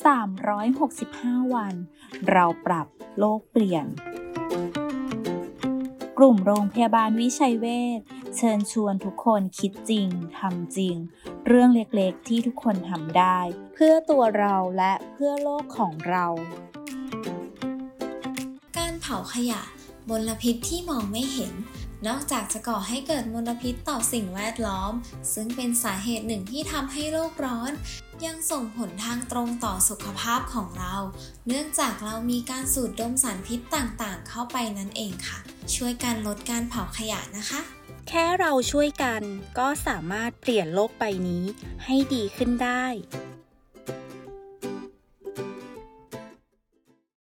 365 วัน เราปรับโลกเปลี่ยน กลุ่มโรงพยาบาลวิชัยเวชเชิญชวนทุกคนคิดจริงทำจริง เรื่องเล็กๆที่ทุกคนทำได้ เพื่อตัวเราและเพื่อโลกของเรา การเผาขยะมลพิษที่มองไม่เห็น นอกจากจะก่อให้เกิดมลพิษต่อสิ่งแวดล้อม ซึ่งเป็นสาเหตุหนึ่งที่ทำให้โลกร้อน ยังส่งผลทางตรงต่อสุขภาพของเรา เนื่องจากเรามีการสูดดมสารพิษต่างๆ เข้าไปนั่นเองค่ะ ช่วยกันลดการเผาขยะนะคะ แค่เราช่วยกันก็สามารถเปลี่ยนโลกใบนี้ให้ดีขึ้นได้